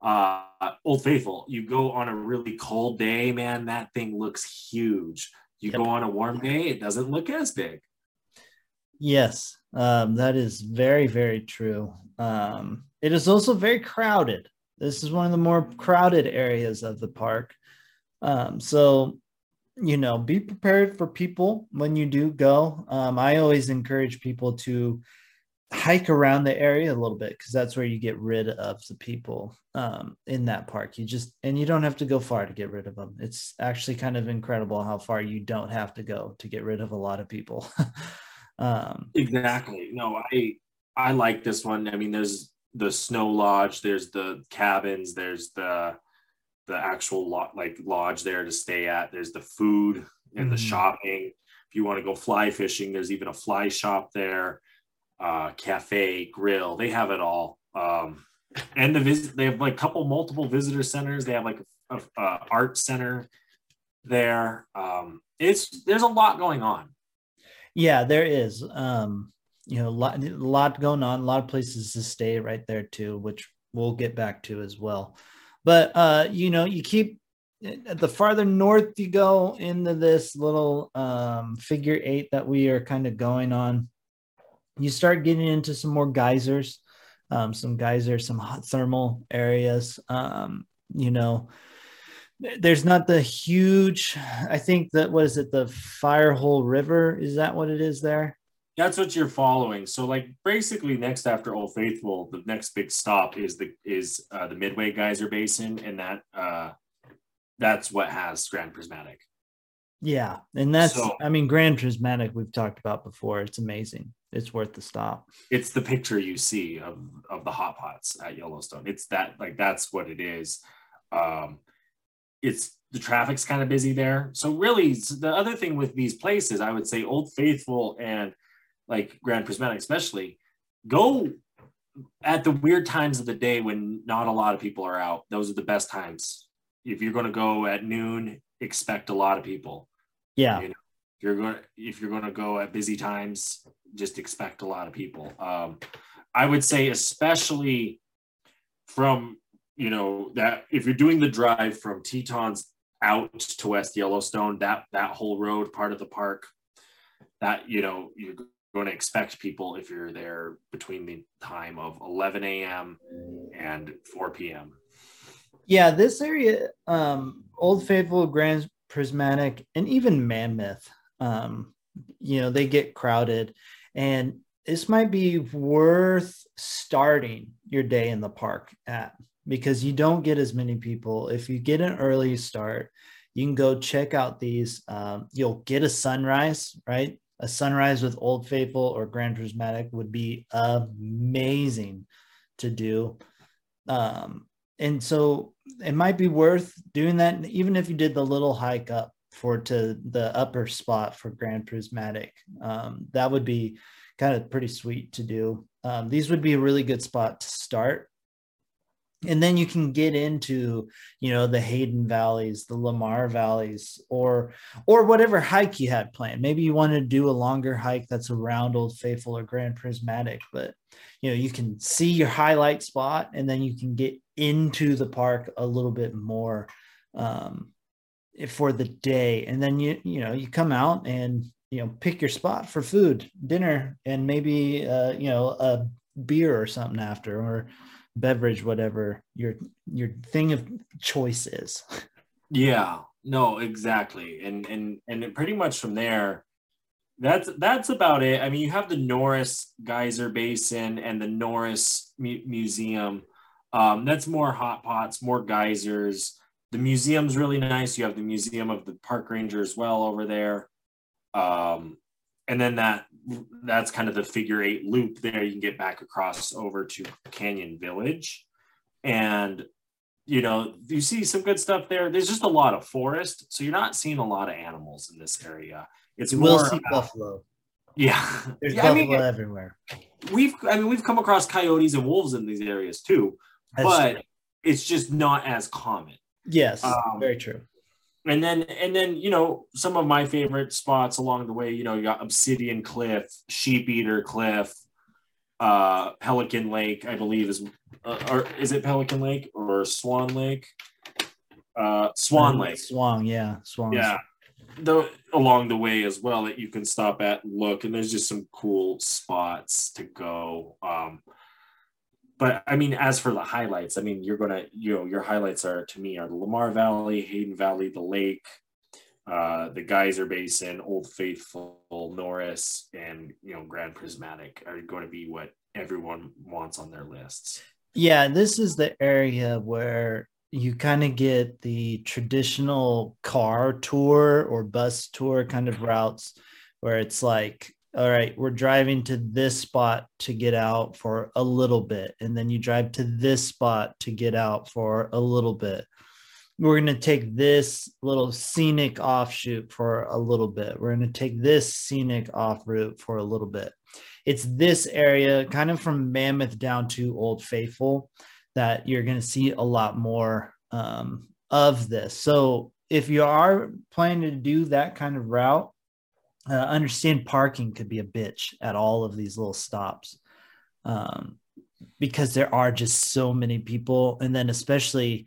Uh, Old Faithful, you go on a really cold day, man, that thing looks huge. You yep. go on a warm day, it doesn't look as big. Yes, um, that is very, very true. Um, it is also very crowded. This is one of the more crowded areas of the park. Um, so, you know, be prepared for people when you do go. Um, I always encourage people to hike around the area a little bit because that's where you get rid of the people um, in that park. You just, and you don't have to go far to get rid of them. It's actually kind of incredible how far you don't have to go to get rid of a lot of people. um, exactly. No, I, I like this one. I mean, there's the snow lodge, there's the cabins, there's the, the actual lot like lodge there to stay at. There's the food and mm-hmm. the shopping. If you want to go fly fishing, there's even a fly shop there, uh, cafe, grill. They have it all. Um, and the visit, they have like a couple multiple visitor centers. They have like a, a, a art center there. Um, it's there's a lot going on. Yeah, there is. Um, you know, a lot, a lot going on. A lot of places to stay right there too, which we'll get back to as well. But uh, you know, you keep the farther north you go into this little um, figure eight that we are kind of going on, you start getting into some more geysers, um, some geysers, some hot thermal areas. Um, you know, there's not the huge. I think that what is it? The Firehole River is that what it is there? that's what you're following. So like basically next after Old Faithful, the next big stop is the is uh, the Midway Geyser Basin, and that uh, that's what has Grand Prismatic. Yeah, and that's so, I mean Grand Prismatic we've talked about before. It's amazing. It's worth the stop. It's the picture you see of of the hot pots at Yellowstone. It's that like that's what it is. Um, it's the traffic's kind of busy there. So really, the other thing with these places, I would say Old Faithful and like Grand Prismatic, especially, go at the weird times of the day when not a lot of people are out. Those are the best times. If you're going to go at noon, expect a lot of people. Yeah. You know, if you're going if you're going to go at busy times, just expect a lot of people. Um, I would say, especially from you know that if you're doing the drive from Tetons out to West Yellowstone, that that whole road part of the park, that you know you're going to expect people if you're there between the time of 11 a.m. and 4 p.m. Yeah, this area, um, Old Faithful, Grand Prismatic, and even Mammoth, um, you know, they get crowded. And this might be worth starting your day in the park at because you don't get as many people. If you get an early start, you can go check out these. Um, you'll get a sunrise, right? a sunrise with Old Faithful or Grand Prismatic would be amazing to do. Um, and so it might be worth doing that, even if you did the little hike up for to the upper spot for Grand Prismatic. Um, that would be kind of pretty sweet to do. Um, these would be a really good spot to start and then you can get into you know the hayden valleys the lamar valleys or or whatever hike you had planned. Maybe you want to do a longer hike that's around old faithful or grand prismatic but you know you can see your highlight spot and then you can get into the park a little bit more um, for the day. And then you you know you come out and you know pick your spot for food dinner and maybe uh, you know a beer or something after or beverage, whatever your your thing of choice is. Yeah, no, exactly. And and and pretty much from there, that's that's about it. I mean, you have the Norris Geyser Basin and the Norris Mu- Museum. Um, that's more hot pots, more geysers. The museum's really nice. You have the Museum of the Park Ranger as well over there. Um, and then that that's kind of the figure eight loop there. You can get back across over to Canyon Village. And you know, you see some good stuff there. There's just a lot of forest, so you're not seeing a lot of animals in this area. It's you more will see about- buffalo. Yeah, There's yeah. I buffalo mean, everywhere. we've I mean we've come across coyotes and wolves in these areas too, That's but true. it's just not as common. yes, um, very true. And then and then you know some of my favorite spots along the way. You know you got Obsidian Cliff, Sheep Eater Cliff, uh, Pelican Lake. I believe is uh, or is it Pelican Lake or Swan Lake? Uh, Swan Um, Lake. Swan, yeah, Swan. yeah the along the way as well that you can stop at and look and there's just some cool spots to go um but i mean as for the highlights i mean you're gonna you know your highlights are to me are the lamar valley hayden valley the lake uh the geyser basin old faithful norris and you know grand prismatic are going to be what everyone wants on their lists. Yeah, this is the area where you kind of get the traditional car tour or bus tour kind of routes where it's like, all right, we're driving to this spot to get out for a little bit. And then you drive to this spot to get out for a little bit. We're going to take this little scenic offshoot for a little bit. We're going to take this scenic off route for a little bit it's this area kind of from mammoth down to old faithful that you're going to see a lot more um, of this so if you are planning to do that kind of route uh, understand parking could be a bitch at all of these little stops um, because there are just so many people. And then especially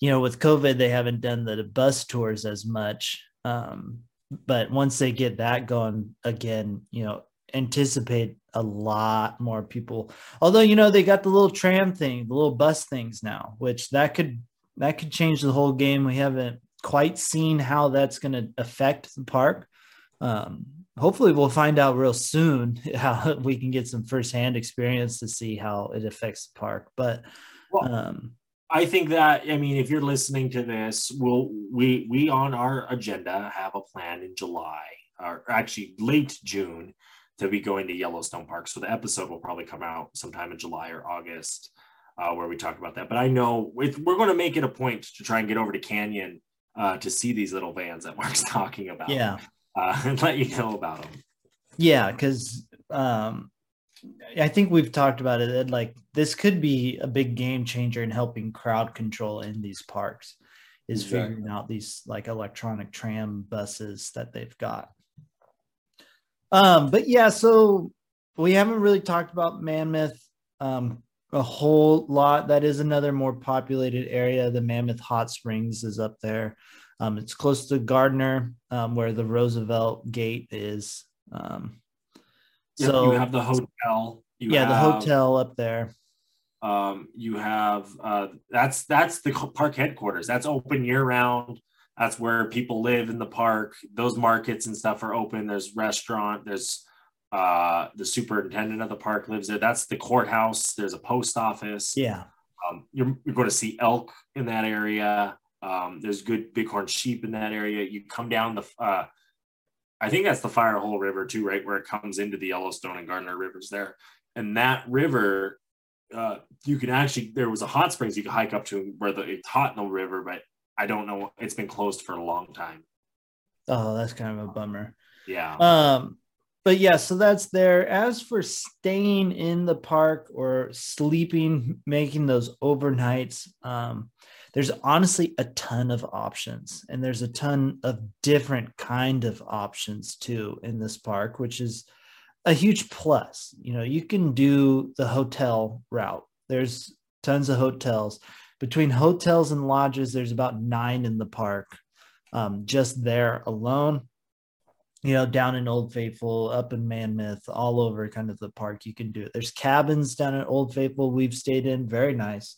you know with covid they haven't done the bus tours as much um, but once they get that going again you know anticipate a lot more people. Although you know they got the little tram thing the little bus things now which that could that could change the whole game. We haven't quite seen how that's going to affect the park um, hopefully we'll find out real soon how we can get some firsthand experience to see how it affects the park but Well, um, I think that I mean, if you're listening to this, we'll we we on our agenda have a plan in July or actually late June to be going to Yellowstone Park. So the episode will probably come out sometime in July or August, uh, where we talk about that. But I know we're going to make it a point to try and get over to Canyon uh, to see these little vans that Mark's talking about. yeah uh, and let you know about them. Yeah, because um, I think we've talked about it. That like this could be a big game changer in helping crowd control in these parks. Is Exactly. figuring out these like electronic tram buses that they've got. Um, but yeah, so we haven't really talked about Mammoth um, a whole lot. That is another more populated area. The Mammoth Hot Springs is up there. Um, it's close to Gardiner, um, where the Roosevelt Gate is. Um, so you have the hotel. You yeah, the hotel up there. Um, you have uh, that's that's the park headquarters. That's open year round. That's where people live in the park. Those markets and stuff are open. There's restaurant. There's uh, the superintendent of the park lives there. That's the courthouse. There's a post office. Yeah, Um, you're, you're going to see elk in that area. Um, there's good bighorn sheep in that area. You come down the, uh, I think that's the Firehole River too, right where it comes into the Yellowstone and Gardner rivers there. And that river, uh, you can actually there was a hot springs you could hike up to where the, it's hot in the river, but I don't know. It's been closed for a long time. Oh, that's kind of a bummer. Yeah. Um, but yeah, so that's there. As for staying in the park or sleeping, making those overnights, um, there's honestly a ton of options, and there's a ton of different kind of options too in this park, which is a huge plus. You know, you can do the hotel route. There's tons of hotels. Between hotels and lodges, there's about nine in the park, um, just there alone you know, down in Old Faithful, up in Mammoth, all over kind of the park, you can do it. There's cabins down at Old Faithful we've stayed in, very nice.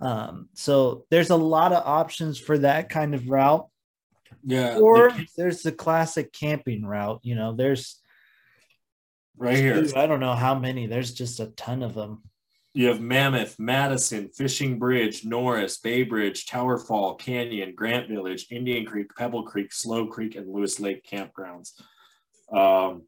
Um, so there's a lot of options for that kind of route. yeah. Or there's the classic camping route. You know, there's right here. I don't know how many. There's just a ton of them. You have Mammoth, Madison, Fishing Bridge, Norris, Bay Bridge, Tower Fall, Canyon, Grant Village, Indian Creek, Pebble Creek, Slow Creek, and Lewis Lake campgrounds. Um,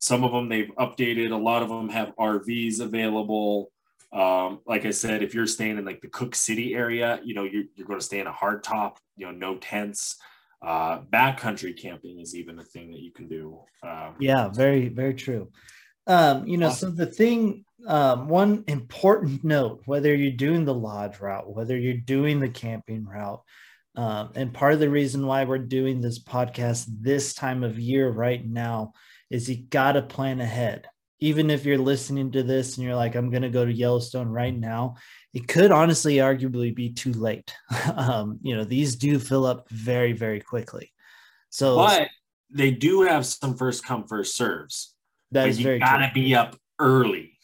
some of them they've updated. A lot of them have RVs available. Um, like I said, if you're staying in like the Cooke City area, you know you're, you're going to stay in a hardtop. You know, no tents. Uh, backcountry camping is even a thing that you can do. Um, yeah, very very true. Um, you know, so the thing, um, one important note, whether you're doing the lodge route, whether you're doing the camping route, um, and part of the reason why we're doing this podcast this time of year right now is you got to plan ahead. Even if you're listening to this and you're like, I'm going to go to Yellowstone right now, it could honestly arguably be too late. um, you know, these do fill up very, very quickly. So, but they do have some first come, first serves. That is you gotta true. be up early.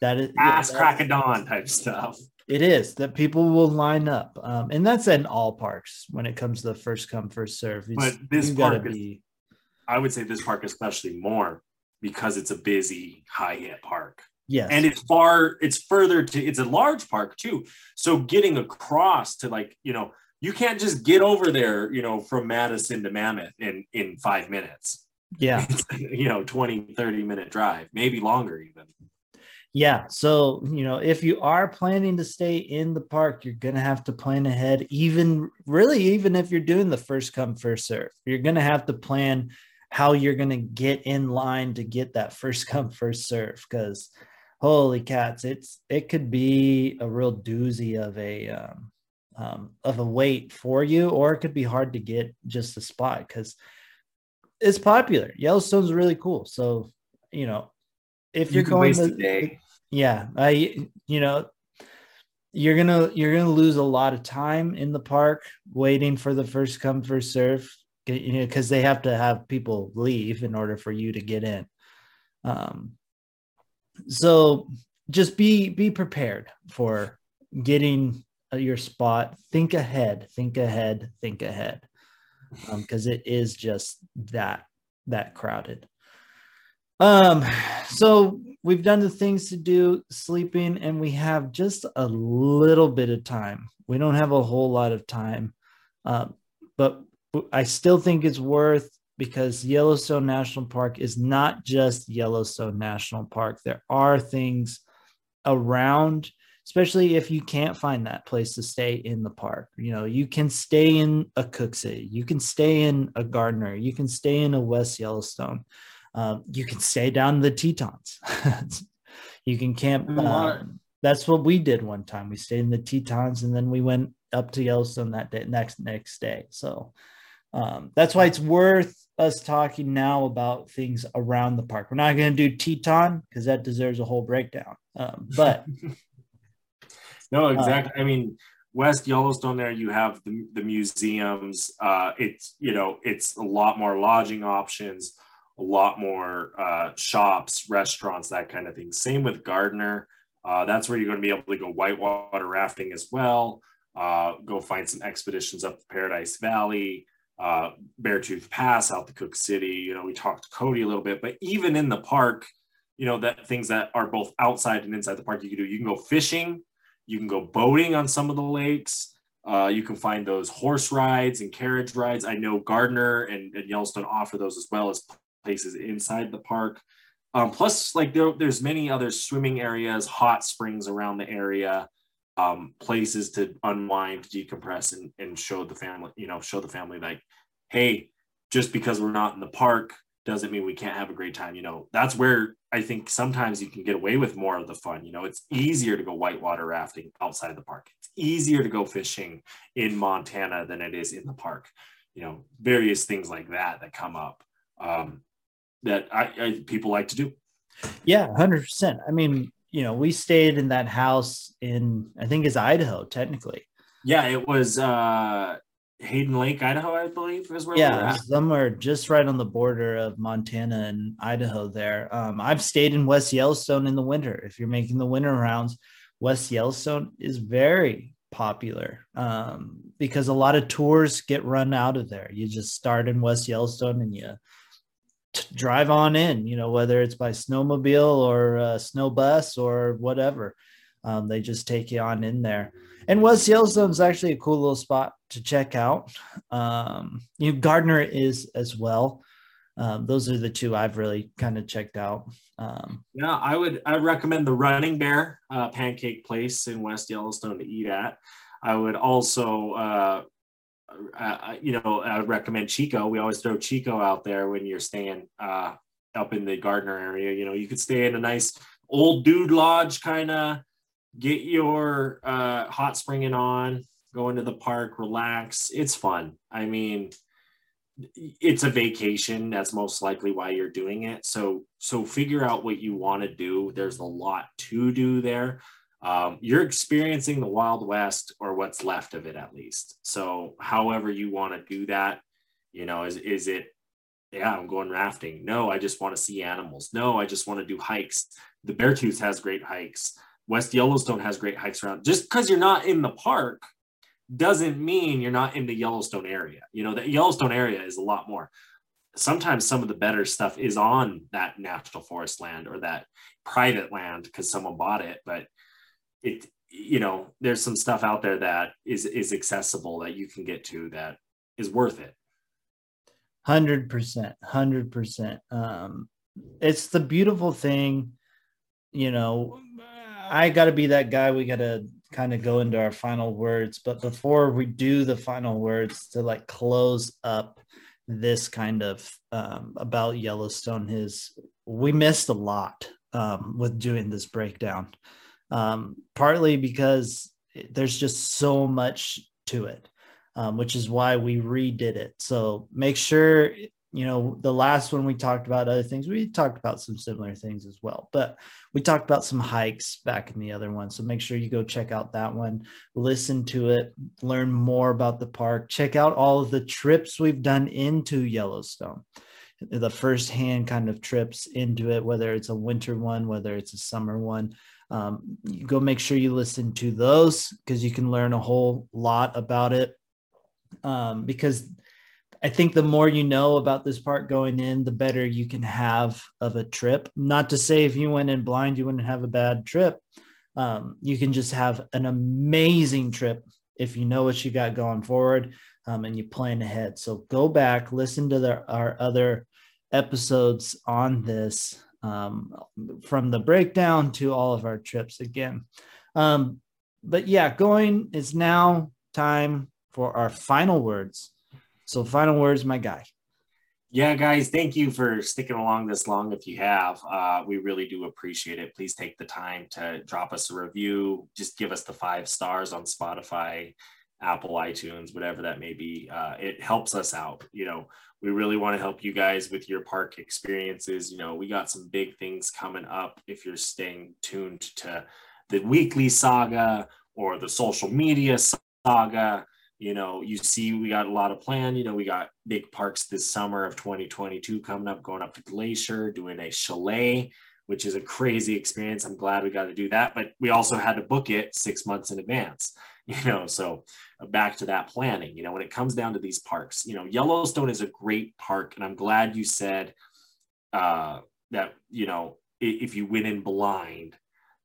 That is ass yeah, crack of dawn type stuff. It is that people will line up, um, and that's in all parks when it comes to the first come first serve. but this park is, be, I would say this park especially more because it's a busy high hit park. Yes, and it's far, it's further to, it's a large park too. So getting across to like you know, you can't just get over there, you know, from Madison to Mammoth in in five minutes. Yeah, it's, you know, 20, 30 minute drive, maybe longer even yeah so you know if you are planning to stay in the park you're gonna have to plan ahead even really even if you're doing the first come first serve you're gonna have to plan how you're gonna get in line to get that first come first serve because holy cats it's it could be a real doozy of a um, um, of a wait for you or it could be hard to get just a spot because it's popular. Yellowstone's really cool. So you know if you're you going to, yeah, I you know you're gonna you're gonna lose a lot of time in the park waiting for the first come first serve you know because they have to have people leave in order for you to get in. Um so just be be prepared for getting your spot. Think ahead think ahead think ahead because um, it is just that that crowded. Um, so we've done the things to do sleeping, and we have just a little bit of time. We don't have a whole lot of time, uh, but I still think it's worth because Yellowstone National Park is not just Yellowstone National Park. There are things around, especially if you can't find that place to stay in the park. You know, you can stay in a Cooke City, you can stay in a Gardiner, you can stay in a West Yellowstone. Um, you can stay down the Tetons. you can camp. Um, that's what we did one time. We stayed in the Tetons and then we went up to Yellowstone that day, next next day. So um, that's why it's worth us talking now about things around the park. We're not going to do Teton because that deserves a whole breakdown. Um, but no, exactly. Uh, I mean, West Yellowstone, there you have the, the museums. Uh, it's you know it's a lot more lodging options a lot more uh, shops, restaurants, that kind of thing. Same with Gardiner. Uh, that's where you're going to be able to go whitewater rafting as well. Uh, go find some expeditions up the Paradise Valley, uh, Beartooth Pass out to Cooke City. You know, we talked to Cody a little bit, but even in the park, you know, that things that are both outside and inside the park, you can do. You can go fishing, you can go boating on some of the lakes. Uh, you can find those horse rides and carriage rides. I know Gardiner and, and Yellowstone offer those as well as places inside the park. Um, plus, like there, there's many other swimming areas, hot springs around the area, um, places to unwind, decompress, and, and show the family, you know, show the family like, hey, just because we're not in the park doesn't mean we can't have a great time. You know, that's where I think sometimes you can get away with more of the fun. You know, it's easier to go whitewater rafting outside the park. It's easier to go fishing in Montana than it is in the park. You know, various things like that that come up. Um, that I, I people like to do. Yeah, hundred percent. I mean, you know, we stayed in that house in I think it's Idaho, technically. Yeah, it was uh Hayden Lake, Idaho, I believe, is where yeah, somewhere just right on the border of Montana and Idaho. There, um, I've stayed in West Yellowstone in the winter. If you're making the winter rounds, West Yellowstone is very popular um, because a lot of tours get run out of there. You just start in West Yellowstone and you drive on in, you know, whether it's by snowmobile or a snow bus or whatever. Um, they just take you on in there. And West Yellowstone is actually a cool little spot to check out. Um, you know, Gardiner is as well. Um, those are the two I've really kind of checked out. Um, yeah, I would I recommend the Running Bear uh, Pancake Place in West Yellowstone to eat at. I would also uh, uh, you know, I recommend Chico. We always throw Chico out there when you're staying uh, up in the Gardiner area. You know, you could stay in a nice old dude lodge, kind of get your uh, hot springing on, go into the park, relax. It's fun. I mean, it's a vacation. That's most likely why you're doing it. So, so figure out what you want to do. There's a lot to do there um, you're experiencing the Wild West or what's left of it at least. So, however you want to do that, you know, is is it? Yeah, I'm going rafting. No, I just want to see animals. No, I just want to do hikes. The Beartooth has great hikes. West Yellowstone has great hikes around. Just because you're not in the park doesn't mean you're not in the Yellowstone area. You know, the Yellowstone area is a lot more. Sometimes some of the better stuff is on that national forest land or that private land because someone bought it. But it you know there's some stuff out there that is is accessible that you can get to that is worth it. 100% 100% um it's the beautiful thing you know i got to be that guy. We got to kind of go into our final words but before we do the final words to like close up this kind of um, about yellowstone is we missed a lot um, with doing this breakdown um, partly because there's just so much to it, um, which is why we redid it. So make sure, you know, the last one we talked about other things, we talked about some similar things as well, but we talked about some hikes back in the other one. So make sure you go check out that one, listen to it, learn more about the park, check out all of the trips we've done into Yellowstone the first hand kind of trips into it, whether it's a winter one, whether it's a summer one um, go make sure you listen to those because you can learn a whole lot about it. Um, because i think the more you know about this part going in the better you can have of a trip. Not to say if you went in blind you wouldn't have a bad trip. Um, you can just have an amazing trip if you know what you got going forward um, and you plan ahead. So go back listen to the, our other episodes on this um, from the breakdown to all of our trips again. Um, but yeah, going is now time for our final words. So, final words, my guy. Yeah, guys, thank you for sticking along this long. If you have, uh, we really do appreciate it. Please take the time to drop us a review. Just give us the five stars on Spotify, Apple, iTunes, whatever that may be. Uh, it helps us out. You know, we really want to help you guys with your park experiences. You know, we got some big things coming up if you're staying tuned to the weekly saga or the social media saga. You know, you see, we got a lot of plan. You know, we got big parks this summer of 2022 coming up, going up to Glacier, doing a chalet, which is a crazy experience. I'm glad we got to do that. But we also had to book it six months in advance, you know, so back to that planning. You know, when it comes down to these parks, you know, Yellowstone is a great park, and I'm glad you said uh, that. You know, if you went in blind,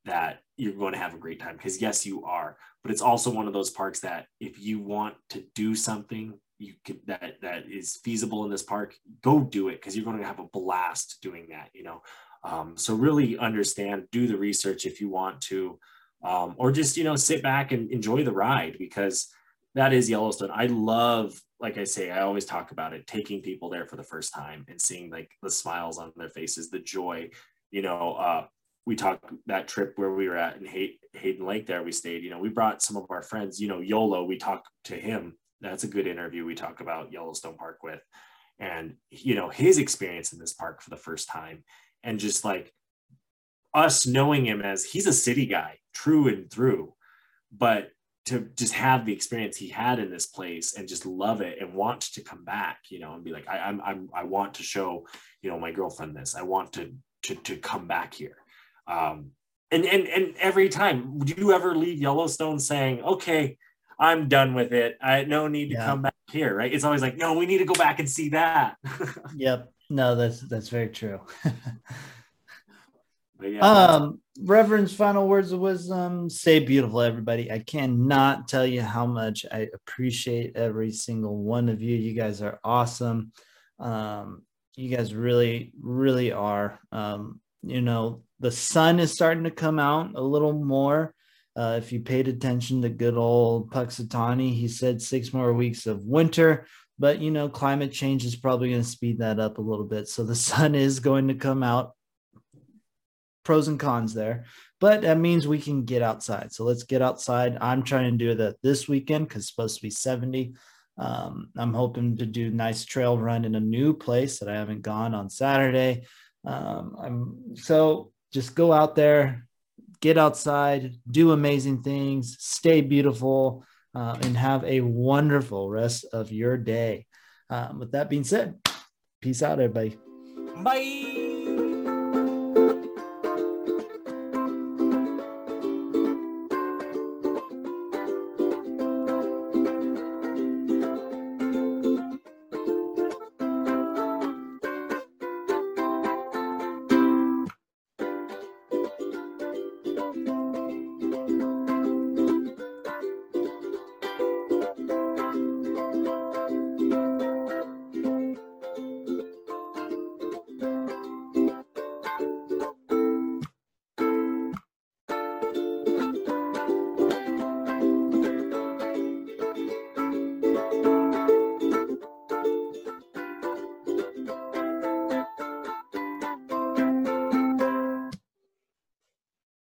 that you're going to have a great time because yes, you are. But it's also one of those parks that if you want to do something you could that that is feasible in this park go do it because you're going to have a blast doing that you know um, so really understand do the research if you want to um, or just you know sit back and enjoy the ride because that is Yellowstone. I love, like I say, I always talk about it, taking people there for the first time and seeing like the smiles on their faces, the joy. You know, uh, we talked that trip where we were at in Hay- Hayden Lake. There we stayed. You know, we brought some of our friends. You know, Yolo. We talked to him. That's a good interview. We talk about Yellowstone Park with, and you know his experience in this park for the first time, and just like us knowing him as he's a city guy, true and through, but to just have the experience he had in this place and just love it and want to come back, you know, and be like, I, I'm, I'm, I want to show, you know, my girlfriend this. I want to, to, to come back here. Um, and and and every time, do you ever leave Yellowstone saying, okay, I'm done with it. I no need to yeah. come back here, right? It's always like, no, we need to go back and see that. yep. No, that's that's very true. yeah, um, Reverend's final words of wisdom. say beautiful, everybody. I cannot tell you how much I appreciate every single one of you. You guys are awesome. Um, you guys really, really are. Um, you know, the sun is starting to come out a little more. Uh, if you paid attention to good old Punxsutawney, he said six more weeks of winter, but you know, climate change is probably going to speed that up a little bit. So the sun is going to come out. Pros and cons there, but that means we can get outside. So let's get outside. I'm trying to do that this weekend because it's supposed to be 70. Um, I'm hoping to do nice trail run in a new place that I haven't gone on Saturday. Um, I'm so just go out there, get outside, do amazing things, stay beautiful, uh, and have a wonderful rest of your day. Um, with that being said, peace out, everybody. Bye.